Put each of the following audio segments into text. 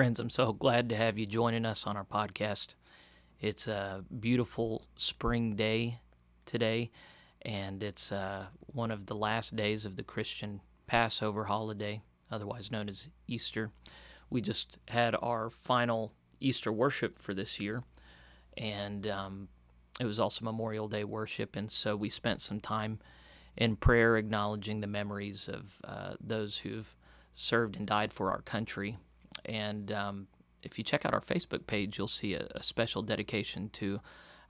Friends, I'm so glad to have you joining us on our podcast. It's a beautiful spring day today, and it's uh, one of the last days of the Christian Passover holiday, otherwise known as Easter. We just had our final Easter worship for this year, and um, it was also Memorial Day worship, and so we spent some time in prayer acknowledging the memories of uh, those who've served and died for our country and um, if you check out our Facebook page, you'll see a, a, special dedication to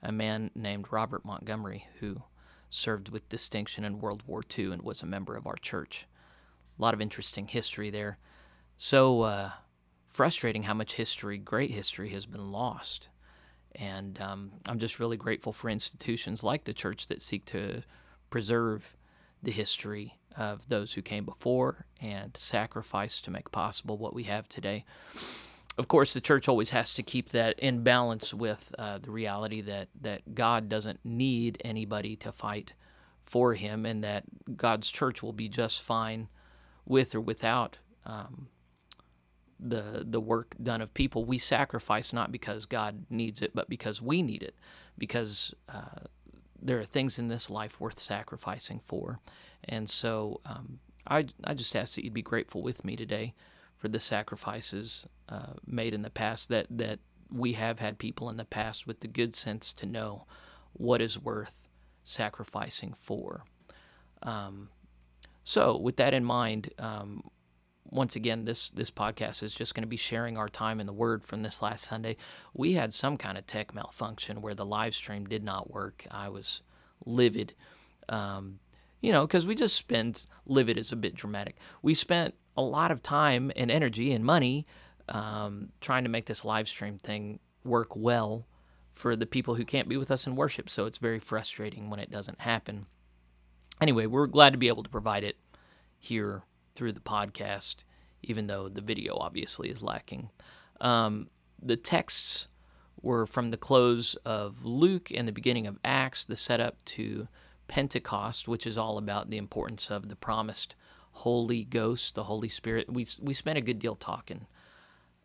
a man named Robert Montgomery who served with distinction in World War II and was a member of our church. A lot of interesting history there. So uh, frustrating how much history, great history, has been lost. And um, I'm just really grateful for institutions like the church that seek to preserve the history of those who came before and sacrificed to make possible what we have today. Of course, the church always has to keep that in balance with uh, the reality that, that God doesn't need anybody to fight for him and that God's church will be just fine with or without um, the the work done of people. We sacrifice not because God needs it, but because we need it, because uh, there are things in this life worth sacrificing for. And so um, I, I just ask that you'd be grateful with me today for the sacrifices uh, made in the past, that, that we have had people in the past with the good sense to know what is worth sacrificing for. Um, so, with that in mind, um, once again, this this podcast is just going to be sharing our time in the Word from this last Sunday. We had some kind of tech malfunction where the live stream did not work. I was livid, um, you know, because we just spent livid is a bit dramatic. We spent a lot of time and energy and money um, trying to make this live stream thing work well for the people who can't be with us in worship. So it's very frustrating when it doesn't happen. Anyway, we're glad to be able to provide it here through the podcast, even though the video obviously is lacking. Um, the texts were from the close of Luke and the beginning of Acts, the setup to Pentecost, which is all about the importance of the promised Holy Ghost, the Holy Spirit. We we spent a good deal talking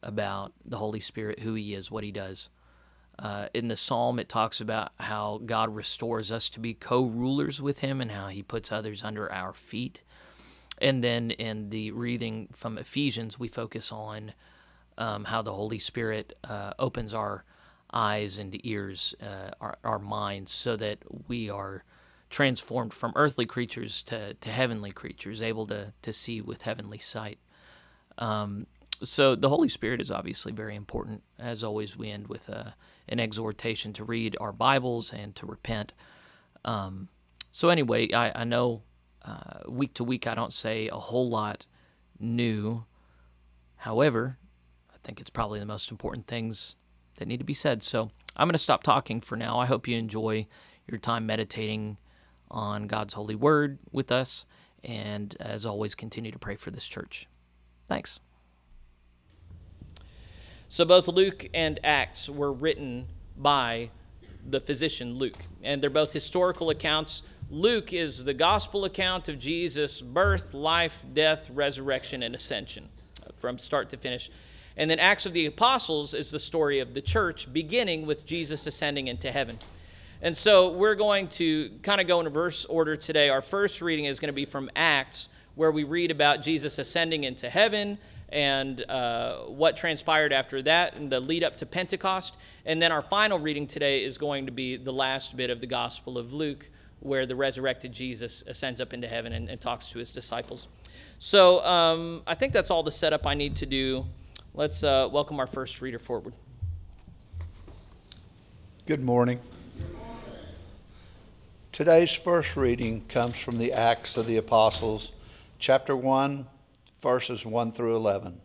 about the Holy Spirit, who He is, what He does. Uh, in the psalm, it talks about how God restores us to be co rulers with Him and how He puts others under our feet. And then in the reading from Ephesians, we focus on um, how the Holy Spirit uh, opens our eyes and ears, uh, our, our minds, so that we are transformed from earthly creatures to, to heavenly creatures, able to, to see with heavenly sight. Um, so the Holy Spirit is obviously very important. As always, we end with a, uh, an exhortation to read our Bibles and to repent. Um, so anyway, I, I know uh, week to week, I don't say a whole lot new. However, I think it's probably the most important things that need to be said. So I'm going to stop talking for now. I hope you enjoy your time meditating on God's holy word with us. And as always, continue to pray for this church. Thanks. So both Luke and Acts were written by the physician Luke, and they're both historical accounts Luke is the gospel account of Jesus' birth, life, death, resurrection, and ascension uh, from start to finish. And then Acts of the Apostles is the story of the church, beginning with Jesus ascending into heaven. And so we're going to kind of go in reverse order today. Our first reading is going to be from Acts, where we read about Jesus ascending into heaven and uh, what transpired after that and the lead up to Pentecost. And then our final reading today is going to be the last bit of the Gospel of Luke, where the resurrected Jesus ascends up into heaven and, and talks to his disciples. So um, I think that's all the setup I need to do. Let's uh, welcome our first reader forward. Good morning. Today's first reading comes from the Acts of the Apostles, chapter 1, verses 1 through 11.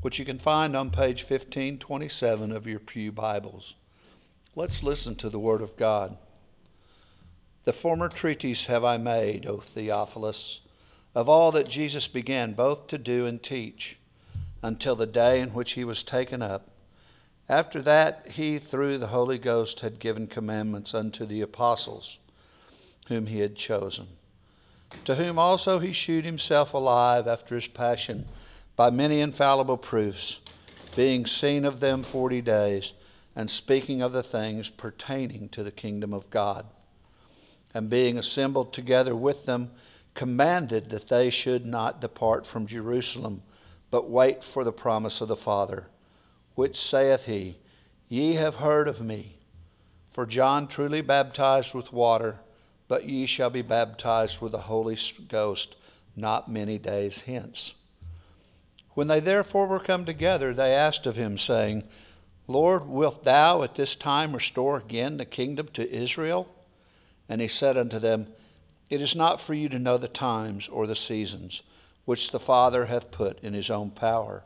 which you can find on page 1527 of your Pew Bibles. Let's listen to the Word of God. The former treatise have I made, O Theophilus, of all that Jesus began both to do and teach, until the day in which he was taken up. After that, he, through the Holy Ghost, had given commandments unto the apostles whom he had chosen, to whom also he shewed himself alive after his passion by many infallible proofs, being seen of them forty days, and speaking of the things pertaining to the kingdom of God. And being assembled together with them, commanded that they should not depart from Jerusalem, but wait for the promise of the Father, which saith he, Ye have heard of me. For John truly baptized with water, but ye shall be baptized with the Holy Ghost not many days hence. When they therefore were come together, they asked of him, saying, Lord, wilt thou at this time restore again the kingdom to Israel? And he said unto them, It is not for you to know the times or the seasons which the Father hath put in his own power.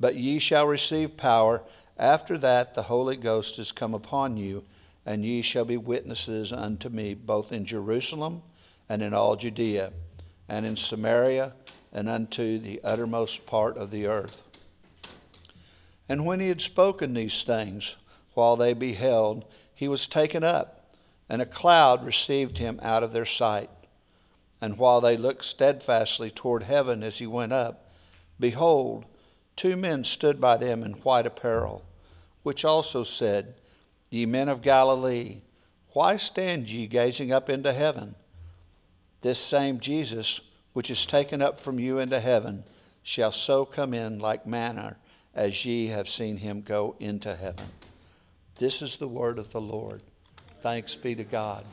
But ye shall receive power after that the Holy Ghost is come upon you, and ye shall be witnesses unto me both in Jerusalem and in all Judea and in Samaria and unto the uttermost part of the earth. And when he had spoken these things, while they beheld, he was taken up, and a cloud received him out of their sight. And while they looked steadfastly toward heaven as he went up, behold, two men stood by them in white apparel, which also said, Ye men of Galilee, why stand ye gazing up into heaven? This same Jesus, which is taken up from you into heaven, shall so come in like manner as ye have seen him go into heaven. This is the word of the Lord. Thanks be to God.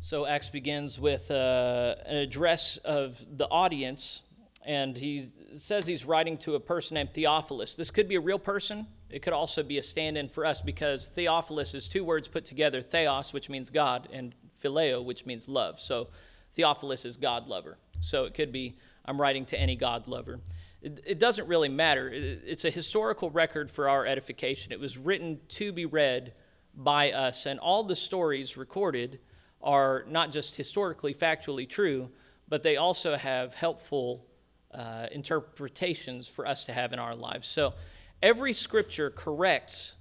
So Acts begins with uh, an address of the audience, and he says he's writing to a person named Theophilus. This could be a real person. It could also be a stand-in for us because Theophilus is two words put together: theos, which means God, and phileo, which means love. So Theophilus is God lover. So it could be I'm writing to any God lover it, it doesn't really matter. It, it's a historical record for our edification. It was written to be read by us, and all the stories recorded are not just historically, factually true, but they also have helpful uh, interpretations for us to have in our lives. So every scripture corrects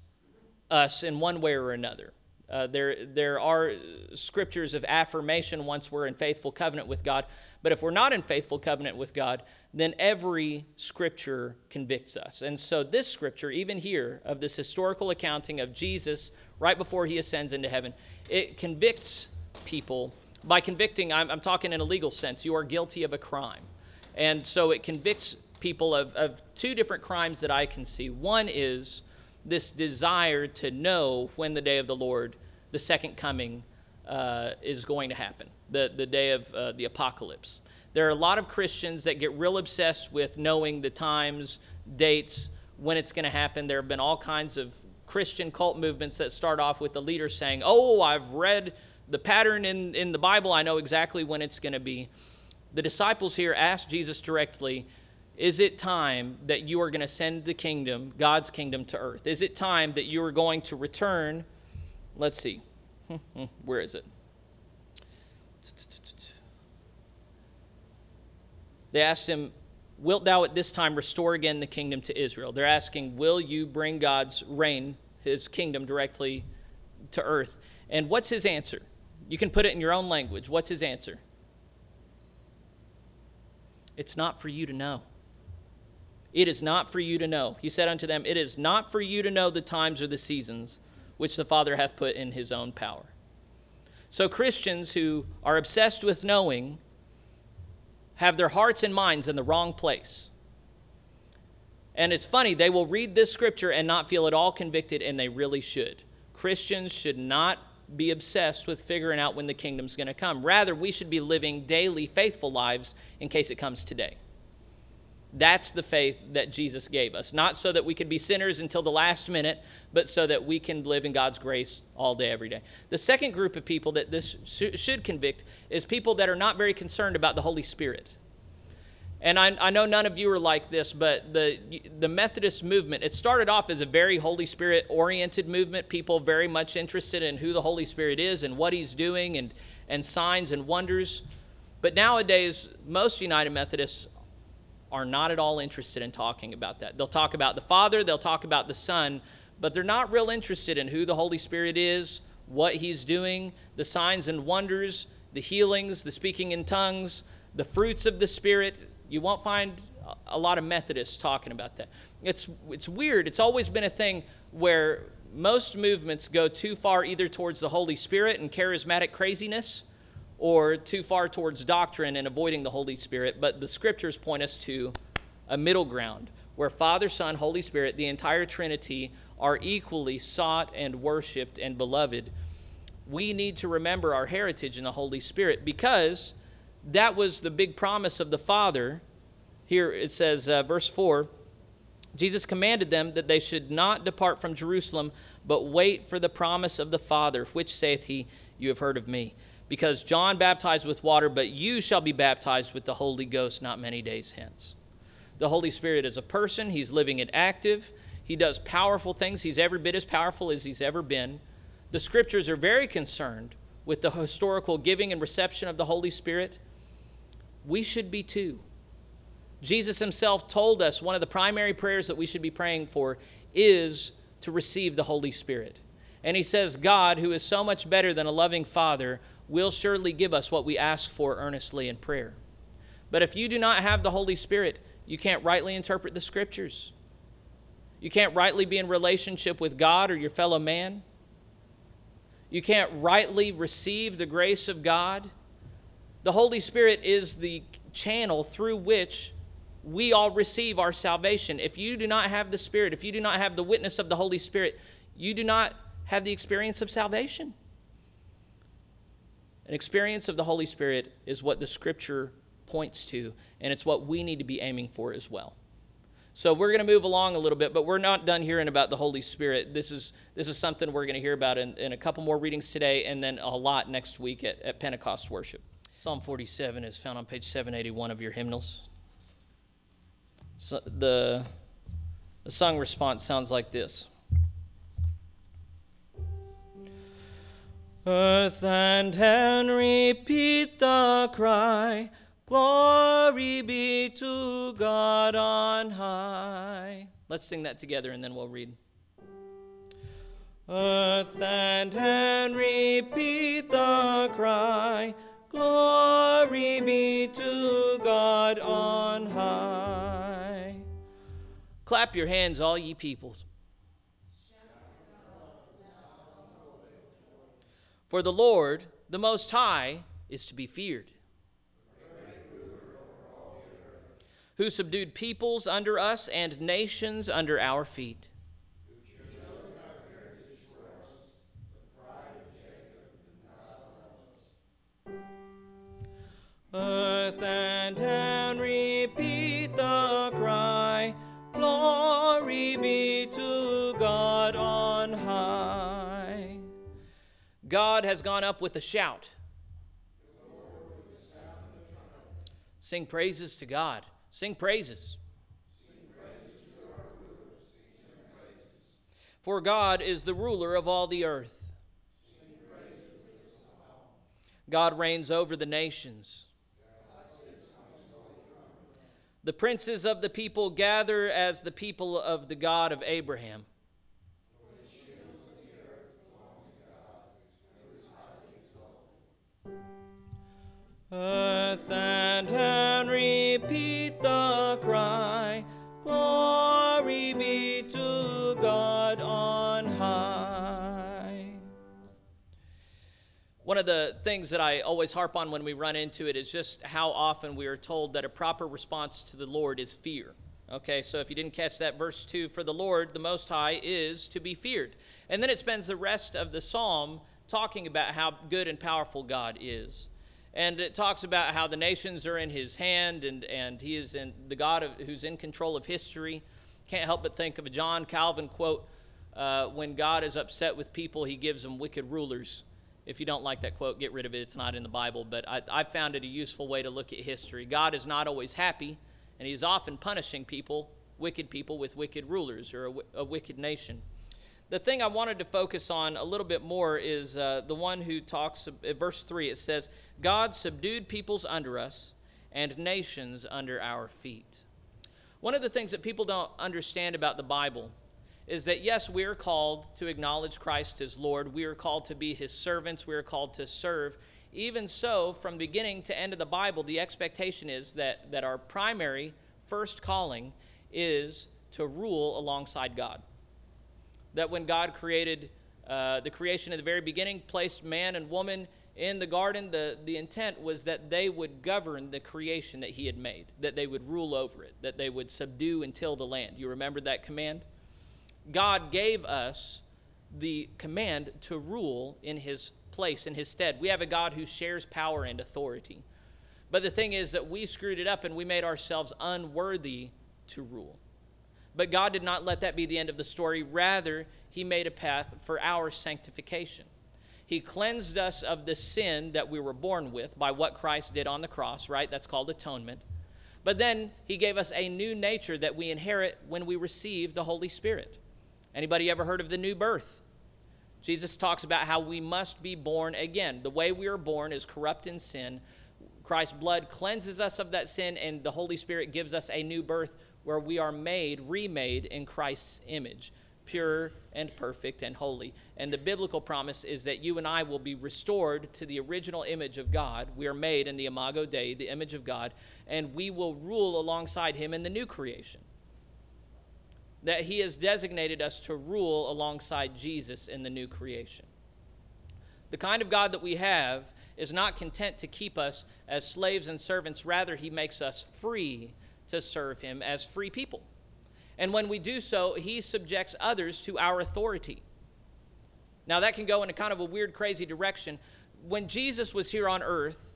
us in one way or another. Uh, there, there are scriptures of affirmation once we're in faithful covenant with God. But if we're not in faithful covenant with God, then every scripture convicts us. And so, this scripture, even here, of this historical accounting of Jesus right before he ascends into heaven, it convicts people. By convicting, I'm, I'm talking in a legal sense. You are guilty of a crime. And so, it convicts people of, of two different crimes that I can see. One is this desire to know when the day of the Lord the second coming uh, is going to happen, the, the day of uh, the apocalypse. There are a lot of Christians that get real obsessed with knowing the times, dates, when it's going to happen. There have been all kinds of Christian cult movements that start off with the leader saying, Oh, I've read the pattern in, in the Bible, I know exactly when it's going to be. The disciples here asked Jesus directly, Is it time that you are going to send the kingdom, God's kingdom, to earth? Is it time that you are going to return? Let's see. Where is it? They asked him, Wilt thou at this time restore again the kingdom to Israel? They're asking, Will you bring God's reign, his kingdom, directly to earth? And what's his answer? You can put it in your own language. What's his answer? It's not for you to know. It is not for you to know. He said unto them, It is not for you to know the times or the seasons which the Father hath put in his own power. So, Christians who are obsessed with knowing have their hearts and minds in the wrong place. And it's funny, they will read this scripture and not feel at all convicted, and they really should. Christians should not be obsessed with figuring out when the kingdom's going to come. Rather, we should be living daily, faithful lives in case it comes today. That's the faith that Jesus gave us. Not so that we could be sinners until the last minute, but so that we can live in God's grace all day, every day. The second group of people that this should convict is people that are not very concerned about the Holy Spirit. And I, I know none of you are like this, but the, the Methodist movement, it started off as a very Holy Spirit oriented movement. People very much interested in who the Holy Spirit is and what he's doing and, and signs and wonders. But nowadays, most United Methodists are not at all interested in talking about that. They'll talk about the Father, they'll talk about the Son, but they're not real interested in who the Holy Spirit is, what he's doing, the signs and wonders, the healings, the speaking in tongues, the fruits of the Spirit. You won't find a lot of Methodists talking about that. It's, it's weird. It's always been a thing where most movements go too far either towards the Holy Spirit and charismatic craziness or too far towards doctrine and avoiding the Holy Spirit. But the scriptures point us to a middle ground where Father, Son, Holy Spirit, the entire Trinity, are equally sought and worshiped and beloved. We need to remember our heritage in the Holy Spirit because that was the big promise of the Father. Here it says, uh, verse 4 Jesus commanded them that they should not depart from Jerusalem, but wait for the promise of the Father, which saith he, You have heard of me. Because John baptized with water, but you shall be baptized with the Holy Ghost not many days hence. The Holy Spirit is a person, he's living and active. He does powerful things. He's every bit as powerful as he's ever been. The scriptures are very concerned with the historical giving and reception of the Holy Spirit we should be too. Jesus himself told us one of the primary prayers that we should be praying for is to receive the Holy Spirit. And he says, God, who is so much better than a loving father, will surely give us what we ask for earnestly in prayer. But if you do not have the Holy Spirit, you can't rightly interpret the scriptures. You can't rightly be in relationship with God or your fellow man. You can't rightly receive the grace of God the Holy Spirit is the channel through which we all receive our salvation. If you do not have the Spirit, if you do not have the witness of the Holy Spirit, you do not have the experience of salvation. An experience of the Holy Spirit is what the Scripture points to, and it's what we need to be aiming for as well. So we're going to move along a little bit, but we're not done hearing about the Holy Spirit. This is this is something we're going to hear about in, in a couple more readings today, and then a lot next week at, at Pentecost worship. Psalm 47 is found on page 781 of your hymnals. So the, the song response sounds like this Earth and heaven repeat the cry, Glory be to God on high. Let's sing that together and then we'll read. Earth and heaven repeat the cry, Glory be to God on high. Clap your hands, all ye peoples. For the Lord, the Most High, is to be feared. Who subdued peoples under us and nations under our feet. Has gone up with a shout. Sing praises to God. Sing praises. For God is the ruler of all the earth. God reigns over the nations. The princes of the people gather as the people of the God of Abraham. Earth and heaven repeat the cry, Glory be to God on high. One of the things that I always harp on when we run into it is just how often we are told that a proper response to the Lord is fear. Okay, so if you didn't catch that, verse 2 For the Lord, the Most High, is to be feared. And then it spends the rest of the psalm talking about how good and powerful God is. And it talks about how the nations are in his hand and, and he is in the God of, who's in control of history. Can't help but think of a John Calvin quote uh, when God is upset with people, he gives them wicked rulers. If you don't like that quote, get rid of it. It's not in the Bible, but I, I found it a useful way to look at history. God is not always happy, and he's often punishing people, wicked people, with wicked rulers or a, a wicked nation. The thing I wanted to focus on a little bit more is uh, the one who talks, at verse 3, it says, God subdued peoples under us and nations under our feet. One of the things that people don't understand about the Bible is that yes, we are called to acknowledge Christ as Lord. We are called to be his servants. We are called to serve. Even so, from beginning to end of the Bible, the expectation is that, that our primary first calling is to rule alongside God. That when God created uh, the creation at the very beginning, placed man and woman in the garden, the, the intent was that they would govern the creation that he had made, that they would rule over it, that they would subdue and till the land. You remember that command? God gave us the command to rule in his place, in his stead. We have a God who shares power and authority. But the thing is that we screwed it up and we made ourselves unworthy to rule. But God did not let that be the end of the story. Rather, he made a path for our sanctification. He cleansed us of the sin that we were born with by what Christ did on the cross, right? That's called atonement. But then he gave us a new nature that we inherit when we receive the Holy Spirit. Anybody ever heard of the new birth? Jesus talks about how we must be born again. The way we are born is corrupt in sin. Christ's blood cleanses us of that sin, and the Holy Spirit gives us a new birth where we are made, remade in Christ's image, pure and perfect and holy. And the biblical promise is that you and I will be restored to the original image of God. We are made in the Imago Dei, the image of God, and we will rule alongside Him in the new creation that he has designated us to rule alongside Jesus in the new creation. The kind of God that we have is not content to keep us as slaves and servants, rather, he makes us free to serve him as free people. And when we do so, he subjects others to our authority. Now, that can go in a kind of a weird, crazy direction. When Jesus was here on earth,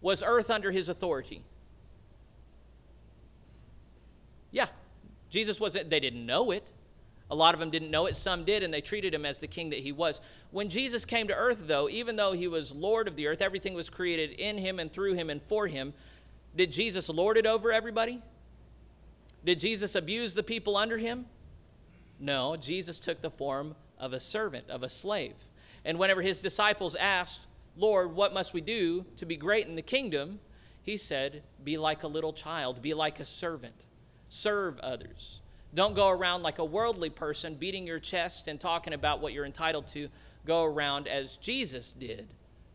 was earth under his authority? Yeah, Jesus wasn't, they didn't know it. A lot of them didn't know it, some did, and they treated him as the king that he was. When Jesus came to earth, though, even though he was Lord of the earth, everything was created in him and through him and for him, did Jesus lord it over everybody? Did Jesus abuse the people under him? No, Jesus took the form of a servant, of a slave. And whenever his disciples asked, Lord, what must we do to be great in the kingdom? He said, Be like a little child, be like a servant serve others. Don't go around like a worldly person beating your chest and talking about what you're entitled to. Go around as Jesus did,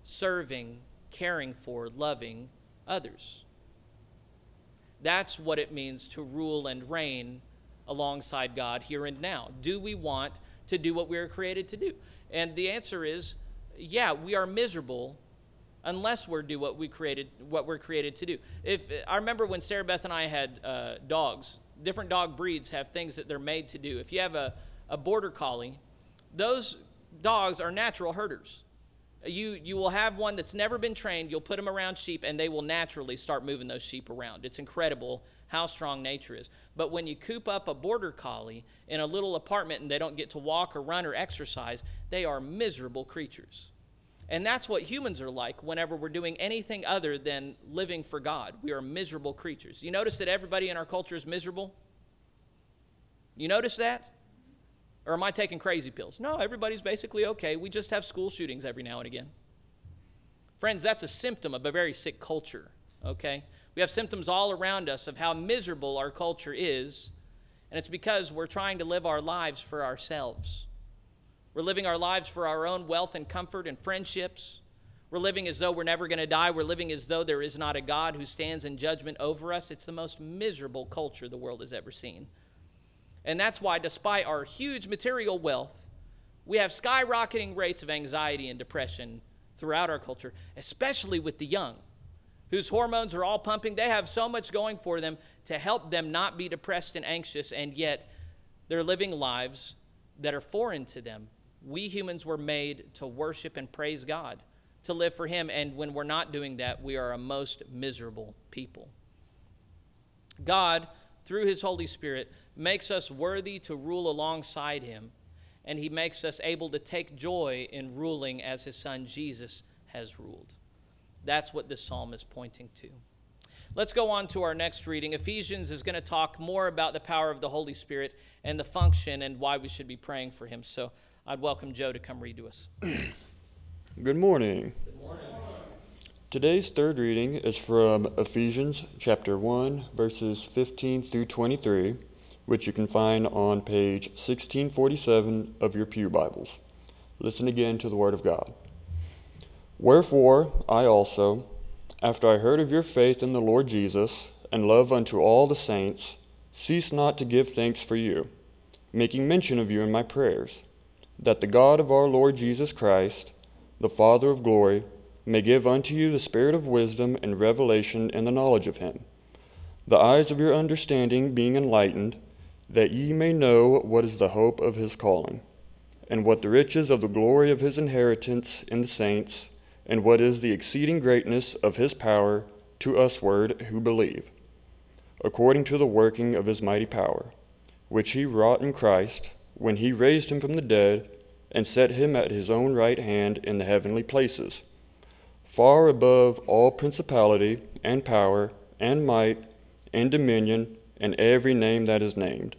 serving, caring for, loving others. That's what it means to rule and reign alongside God here and now. Do we want to do what we are created to do? And the answer is yeah, we are miserable unless we're do what we created what we're created to do. If I remember when Sarah Beth and I had uh, dogs, different dog breeds have things that they're made to do. If you have a, a border collie, those dogs are natural herders. You you will have one that's never been trained. You'll put them around sheep, and they will naturally start moving those sheep around. It's incredible how strong nature is. But when you coop up a border collie in a little apartment and they don't get to walk or run or exercise, they are miserable creatures. And that's what humans are like whenever we're doing anything other than living for God. We are miserable creatures. You notice that everybody in our culture is miserable? You notice that? Or am I taking crazy pills? No, everybody's basically okay. We just have school shootings every now and again. Friends, that's a symptom of a very sick culture, okay? We have symptoms all around us of how miserable our culture is, and it's because we're trying to live our lives for ourselves. We're living our lives for our own wealth and comfort and friendships. We're living as though we're never going to die. We're living as though there is not a God who stands in judgment over us. It's the most miserable culture the world has ever seen. And that's why, despite our huge material wealth, we have skyrocketing rates of anxiety and depression throughout our culture, especially with the young, whose hormones are all pumping. They have so much going for them to help them not be depressed and anxious, and yet they're living lives that are foreign to them we humans were made to worship and praise God, to live for Him. And when we're not doing that, we are a most miserable people. God, through His Holy Spirit, makes us worthy to rule alongside Him, and He makes us able to take joy in ruling as His Son Jesus has ruled. That's what this psalm is pointing to. Let's go on to our next reading. Ephesians is going to talk more about the power of the Holy Spirit and the function and why we should be praying for him. So I'd welcome Joe to come read to us. Good morning. Good morning. Today's third reading is from Ephesians chapter 1, verses 15 through 23, which you can find on page 1647 of your Pew Bibles. Listen again to the Word of God. Wherefore, I also, after I heard of your faith in the Lord Jesus, and love unto all the saints, cease not to give thanks for you, making mention of you in my prayers, that the God of our Lord Jesus Christ, the Father of glory, may give unto you the spirit of wisdom and revelation in the knowledge of him, the eyes of your understanding being enlightened, that ye may know what is the hope of his calling, and what the riches of the glory of his inheritance in the saints and what is the exceeding greatness of his power to usward who believe, according to the working of his mighty power, which he wrought in Christ when he raised him from the dead and set him at his own right hand in the heavenly places, far above all principality and power and might and dominion and every name that is named,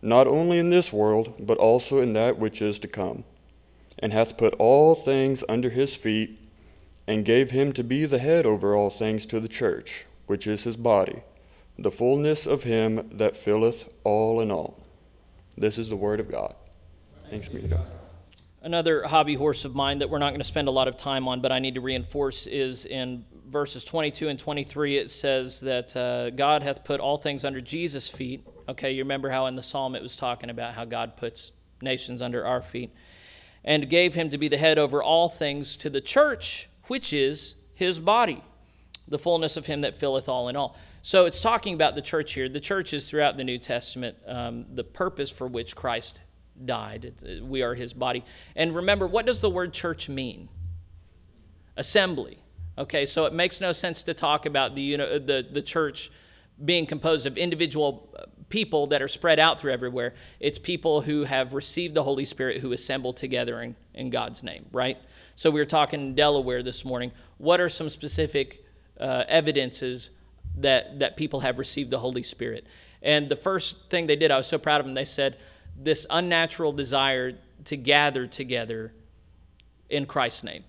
not only in this world, but also in that which is to come, and hath put all things under his feet and gave him to be the head over all things to the church, which is his body, the fullness of him that filleth all in all. This is the word of God. Thanks be to God. Another hobby horse of mine that we're not going to spend a lot of time on, but I need to reinforce is in verses 22 and 23. It says that uh, God hath put all things under Jesus' feet. Okay, you remember how in the psalm it was talking about how God puts nations under our feet, and gave him to be the head over all things to the church, which is his body, the fullness of him that filleth all in all. So it's talking about the church here. The church is throughout the New Testament um, the purpose for which Christ died. Uh, we are his body. And remember, what does the word church mean? Assembly. Okay, so it makes no sense to talk about the, you know, the, the church being composed of individual uh, people that are spread out through everywhere. It's people who have received the Holy Spirit who assemble together in, in God's name, right? So we were talking in Delaware this morning. What are some specific uh, evidences that, that people have received the Holy Spirit? And the first thing they did, I was so proud of them, they said, this unnatural desire to gather together in Christ's name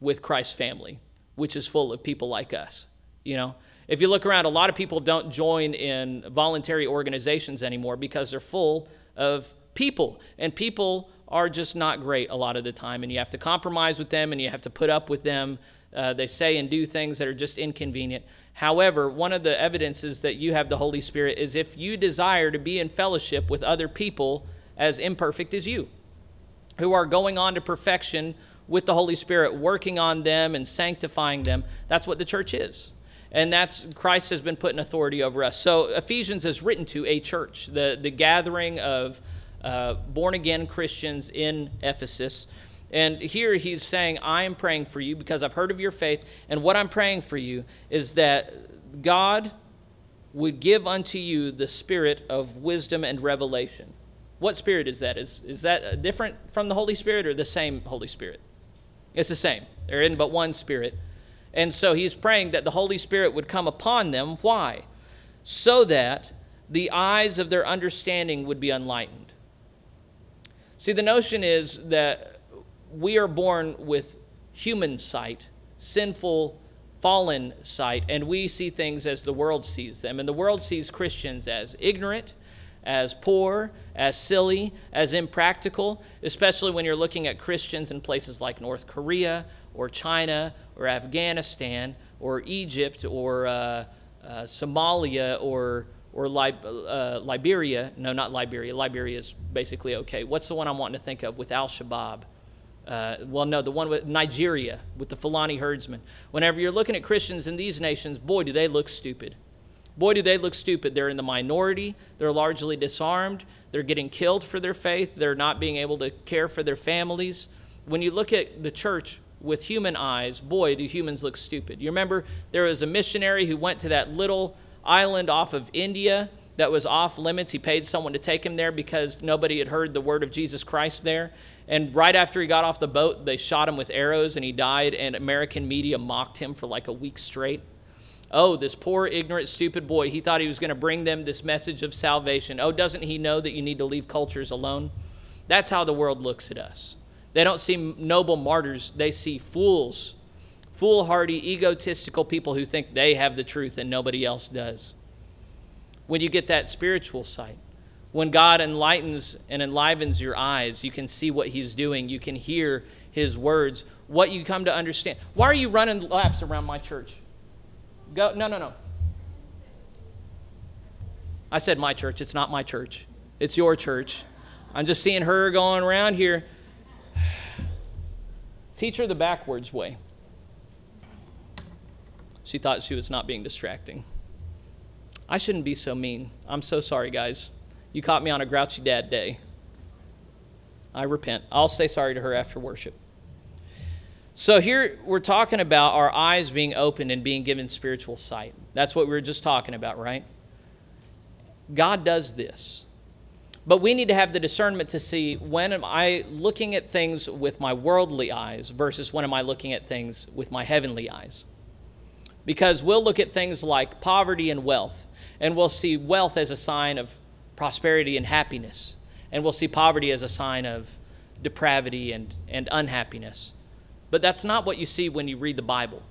with Christ's family, which is full of people like us. You know, if you look around, a lot of people don't join in voluntary organizations anymore because they're full of people, and people are just not great a lot of the time, and you have to compromise with them and you have to put up with them. Uh, they say and do things that are just inconvenient. However, one of the evidences that you have the Holy Spirit is if you desire to be in fellowship with other people as imperfect as you, who are going on to perfection with the Holy Spirit, working on them and sanctifying them. That's what the church is. And that's Christ has been put in authority over us. So Ephesians is written to a church, the, the gathering of uh, born again Christians in Ephesus. And here he's saying, I am praying for you because I've heard of your faith. And what I'm praying for you is that God would give unto you the spirit of wisdom and revelation. What spirit is that? Is, is that different from the Holy Spirit or the same Holy Spirit? It's the same. They're in but one spirit. And so he's praying that the Holy Spirit would come upon them. Why? So that the eyes of their understanding would be enlightened See, the notion is that we are born with human sight, sinful, fallen sight, and we see things as the world sees them. And the world sees Christians as ignorant, as poor, as silly, as impractical, especially when you're looking at Christians in places like North Korea or China or Afghanistan or Egypt or uh, uh, Somalia or or uh, Liberia. No, not Liberia. Liberia is basically okay. What's the one I'm wanting to think of with Al Shabaab? Uh, well, no, the one with Nigeria with the Fulani herdsmen. Whenever you're looking at Christians in these nations, boy, do they look stupid. Boy, do they look stupid. They're in the minority. They're largely disarmed. They're getting killed for their faith. They're not being able to care for their families. When you look at the church with human eyes, boy, do humans look stupid. You remember there was a missionary who went to that little island off of India that was off limits. He paid someone to take him there because nobody had heard the word of Jesus Christ there. And right after he got off the boat, they shot him with arrows and he died, and American media mocked him for like a week straight. Oh, this poor, ignorant, stupid boy, he thought he was going to bring them this message of salvation. Oh, doesn't he know that you need to leave cultures alone? That's how the world looks at us. They don't see noble martyrs, they see fools, foolhardy, egotistical people who think they have the truth and nobody else does. When you get that spiritual sight, when God enlightens and enlivens your eyes, you can see what He's doing, you can hear His words, what you come to understand. Why are you running laps around my church? Go, no, no, no. I said my church. It's not my church. It's your church. I'm just seeing her going around here. Teach her the backwards way. She thought she was not being distracting. I shouldn't be so mean. I'm so sorry, guys. You caught me on a grouchy dad day. I repent. I'll say sorry to her after worship. So here we're talking about our eyes being opened and being given spiritual sight. That's what we were just talking about, right? God does this. But we need to have the discernment to see when am I looking at things with my worldly eyes versus when am I looking at things with my heavenly eyes. Because we'll look at things like poverty and wealth, and we'll see wealth as a sign of prosperity and happiness, and we'll see poverty as a sign of depravity and, and unhappiness. But that's not what you see when you read the Bible.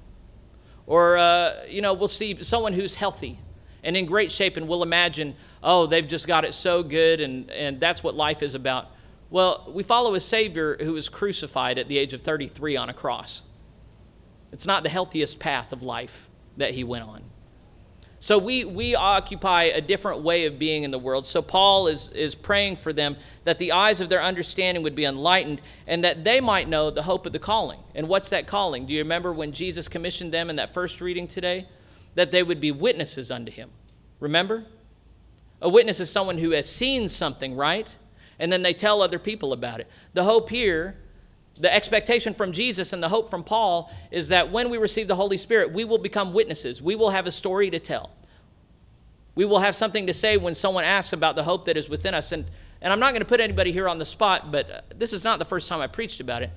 Or, uh, you know, we'll see someone who's healthy and in great shape, and we'll imagine, oh, they've just got it so good, and, and that's what life is about. Well, we follow a Savior who was crucified at the age of 33 on a cross. It's not the healthiest path of life that he went on. So we, we occupy a different way of being in the world. So Paul is, is praying for them that the eyes of their understanding would be enlightened and that they might know the hope of the calling. And what's that calling? Do you remember when Jesus commissioned them in that first reading today? That they would be witnesses unto him. Remember? A witness is someone who has seen something, right? And then they tell other people about it. The hope here the expectation from Jesus and the hope from Paul is that when we receive the Holy Spirit, we will become witnesses. We will have a story to tell. We will have something to say when someone asks about the hope that is within us. And, and I'm not going to put anybody here on the spot, but uh, this is not the first time I preached about it.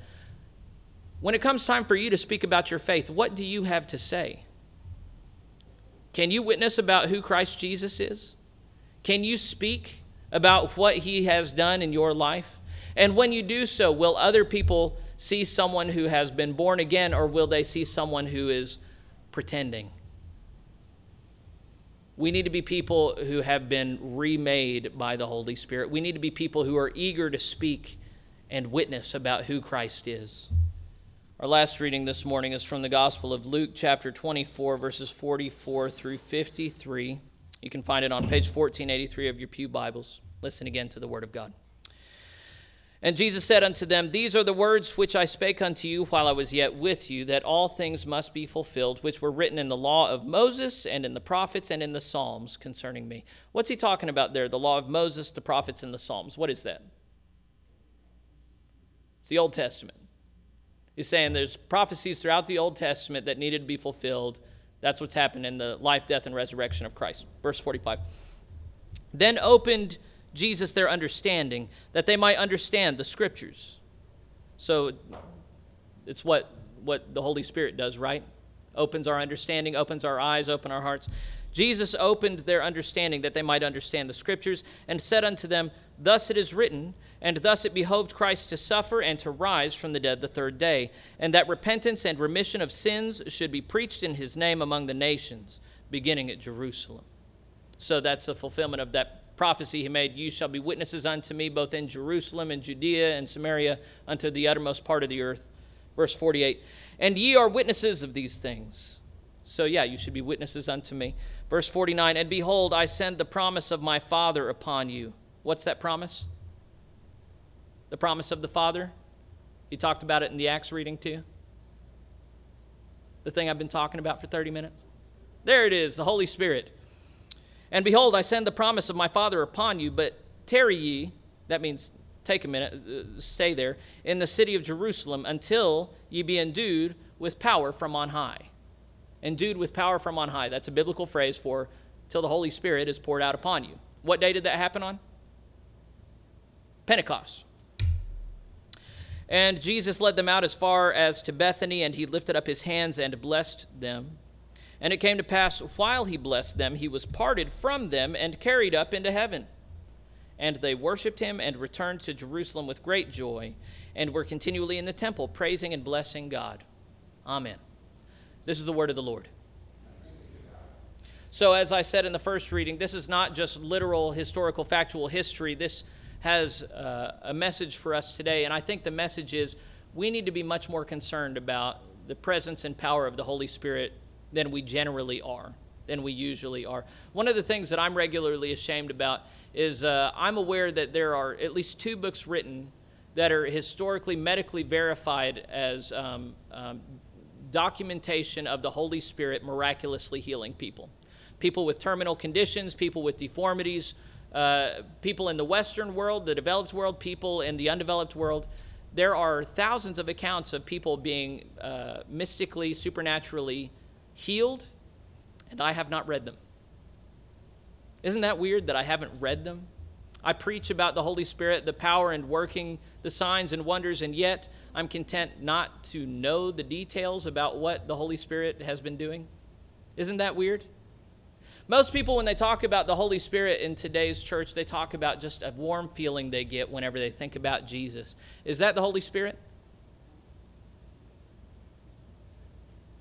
When it comes time for you to speak about your faith, what do you have to say? Can you witness about who Christ Jesus is? Can you speak about what he has done in your life? And when you do so, will other people see someone who has been born again, or will they see someone who is pretending? We need to be people who have been remade by the Holy Spirit. We need to be people who are eager to speak and witness about who Christ is. Our last reading this morning is from the Gospel of Luke, chapter 24, verses 44 through 53. You can find it on page 1483 of your Pew Bibles. Listen again to the Word of God. And Jesus said unto them, These are the words which I spake unto you while I was yet with you, that all things must be fulfilled, which were written in the law of Moses, and in the prophets, and in the Psalms concerning me. What's he talking about there? The law of Moses, the prophets, and the Psalms. What is that? It's the Old Testament. He's saying there's prophecies throughout the Old Testament that needed to be fulfilled. That's what's happened in the life, death, and resurrection of Christ. Verse 45. Then opened Jesus their understanding, that they might understand the scriptures. So it's what, what the Holy Spirit does, right? Opens our understanding, opens our eyes, open our hearts. Jesus opened their understanding that they might understand the scriptures and said unto them, Thus it is written, and thus it behoved Christ to suffer and to rise from the dead the third day, and that repentance and remission of sins should be preached in his name among the nations, beginning at Jerusalem. So that's the fulfillment of that prophecy he made You shall be witnesses unto me both in Jerusalem and Judea and Samaria unto the uttermost part of the earth. Verse 48 And ye are witnesses of these things. So, yeah, you should be witnesses unto me. Verse 49 And behold, I send the promise of my Father upon you. What's that promise? The promise of the Father? He talked about it in the Acts reading too. The thing I've been talking about for 30 minutes. There it is, the Holy Spirit. And behold, I send the promise of my Father upon you, but tarry ye, that means take a minute, uh, stay there, in the city of Jerusalem until ye be endued with power from on high. Endued with power from on high. That's a biblical phrase for till the Holy Spirit is poured out upon you. What day did that happen on? Pentecost. And Jesus led them out as far as to Bethany, and he lifted up his hands and blessed them. And it came to pass, while he blessed them, he was parted from them and carried up into heaven. And they worshipped him and returned to Jerusalem with great joy, and were continually in the temple, praising and blessing God. Amen. This is the word of the Lord. So, as I said in the first reading, this is not just literal historical, factual history. This has uh, a message for us today, and I think the message is we need to be much more concerned about the presence and power of the Holy Spirit than we generally are, than we usually are. One of the things that I'm regularly ashamed about is uh, I'm aware that there are at least two books written that are historically, medically verified as um, um, documentation of the Holy Spirit miraculously healing people. People with terminal conditions, people with deformities, uh, people in the Western world, the developed world, people in the undeveloped world. There are thousands of accounts of people being uh, mystically, supernaturally healed, and I have not read them. Isn't that weird that I haven't read them? I preach about the Holy Spirit, the power and working the signs and wonders, and yet I'm content not to know the details about what the Holy Spirit has been doing. Isn't that weird? Most people, when they talk about the Holy Spirit in today's church, they talk about just a warm feeling they get whenever they think about Jesus. Is that the Holy Spirit?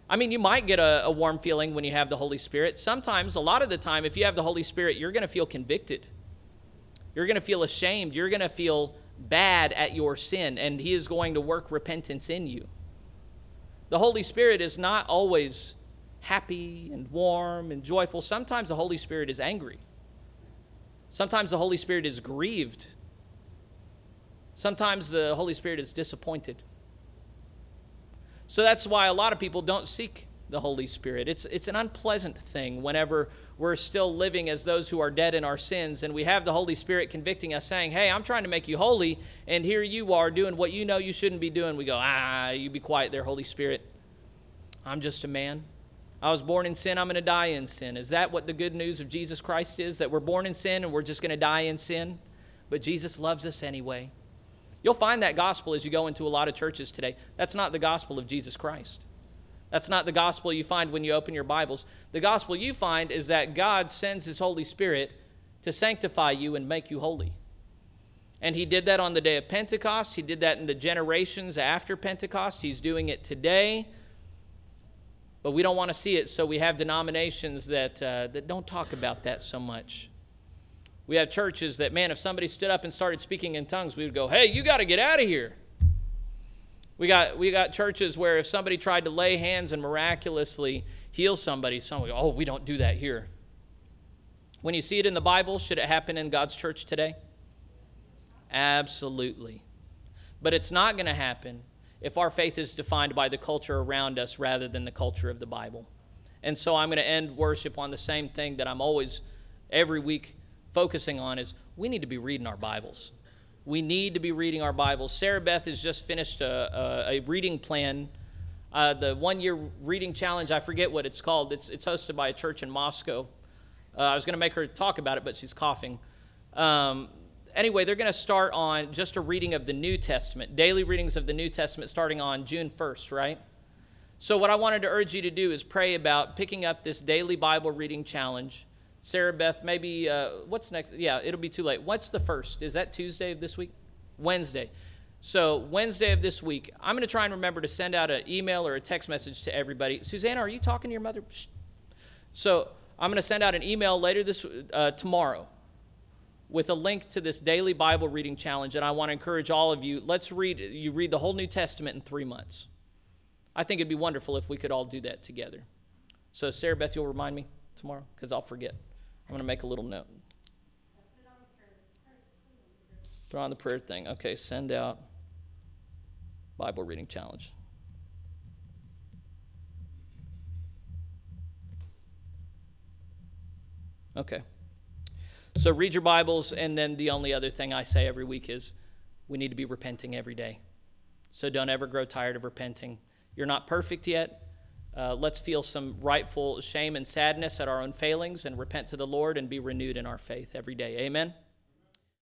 I mean, you might get a, a, warm feeling when you have the Holy Spirit. Sometimes, a lot of the time, if you have the Holy Spirit, you're going to feel convicted. You're going to feel ashamed. You're going to feel bad at your sin, and He is going to work repentance in you. The Holy Spirit is not always happy and warm and joyful. Sometimes the Holy Spirit is angry. Sometimes the Holy Spirit is grieved. Sometimes the Holy Spirit is disappointed. So that's why a lot of people don't seek the Holy Spirit. It's, it's an unpleasant thing whenever we're still living as those who are dead in our sins and we have the Holy Spirit convicting us, saying, Hey, I'm trying to make you holy, and here you are doing what you know you shouldn't be doing. We go, Ah, you be quiet there, Holy Spirit. I'm just a man. I was born in sin, I'm going to die in sin. Is that what the good news of Jesus Christ is? That we're born in sin and we're just going to die in sin? But Jesus loves us anyway. You'll find that gospel as you go into a lot of churches today. That's not the gospel of Jesus Christ. That's not the gospel you find when you open your Bibles. The gospel you find is that God sends His Holy Spirit to sanctify you and make you holy. And He did that on the day of Pentecost. He did that in the generations after Pentecost. He's doing it today. But we don't want to see it, so we have denominations that, uh, that don't talk about that so much. We have churches that, man, if somebody stood up and started speaking in tongues, we would go, hey, you got to get out of here. We got, we got churches where if somebody tried to lay hands and miraculously heal somebody, someone go, oh, we don't do that here. When you see it in the Bible, should it happen in God's church today? Absolutely. But it's not going to happen if our faith is defined by the culture around us rather than the culture of the Bible. And so I'm going to end worship on the same thing that I'm always, every week, focusing on is we need to be reading our Bibles. We need to be reading our Bibles. Sarah Beth has just finished a, a, a reading plan. Uh, the one year reading challenge, I forget what it's called. It's, it's hosted by a church in Moscow. Uh, I was going to make her talk about it, but she's coughing. Um, anyway, they're going to start on just a reading of the New Testament, daily readings of the New Testament starting on June 1st, right? So, what I wanted to urge you to do is pray about picking up this daily Bible reading challenge Sarah Beth, maybe uh, what's next? Yeah, it'll be too late. What's the first? Is that Tuesday of this week? Wednesday. So, Wednesday of this week, I'm going to try and remember to send out an email or a text message to everybody. Susanna, are you talking to your mother? Shh. So, I'm going to send out an email later this uh, tomorrow with a link to this daily Bible reading challenge. And I want to encourage all of you let's read, you read the whole New Testament in three months. I think it'd be wonderful if we could all do that together. So, Sarah Beth, you'll remind me tomorrow because I'll forget. I'm going to make a little note. Throw on the prayer thing. Okay, send out Bible reading challenge. Okay. So read your Bibles, and then the only other thing I say every week is we need to be repenting every day. So don't ever grow tired of repenting. You're not perfect yet. Uh, let's feel some rightful shame and sadness at our own failings and repent to the Lord and be renewed in our faith every day. Amen.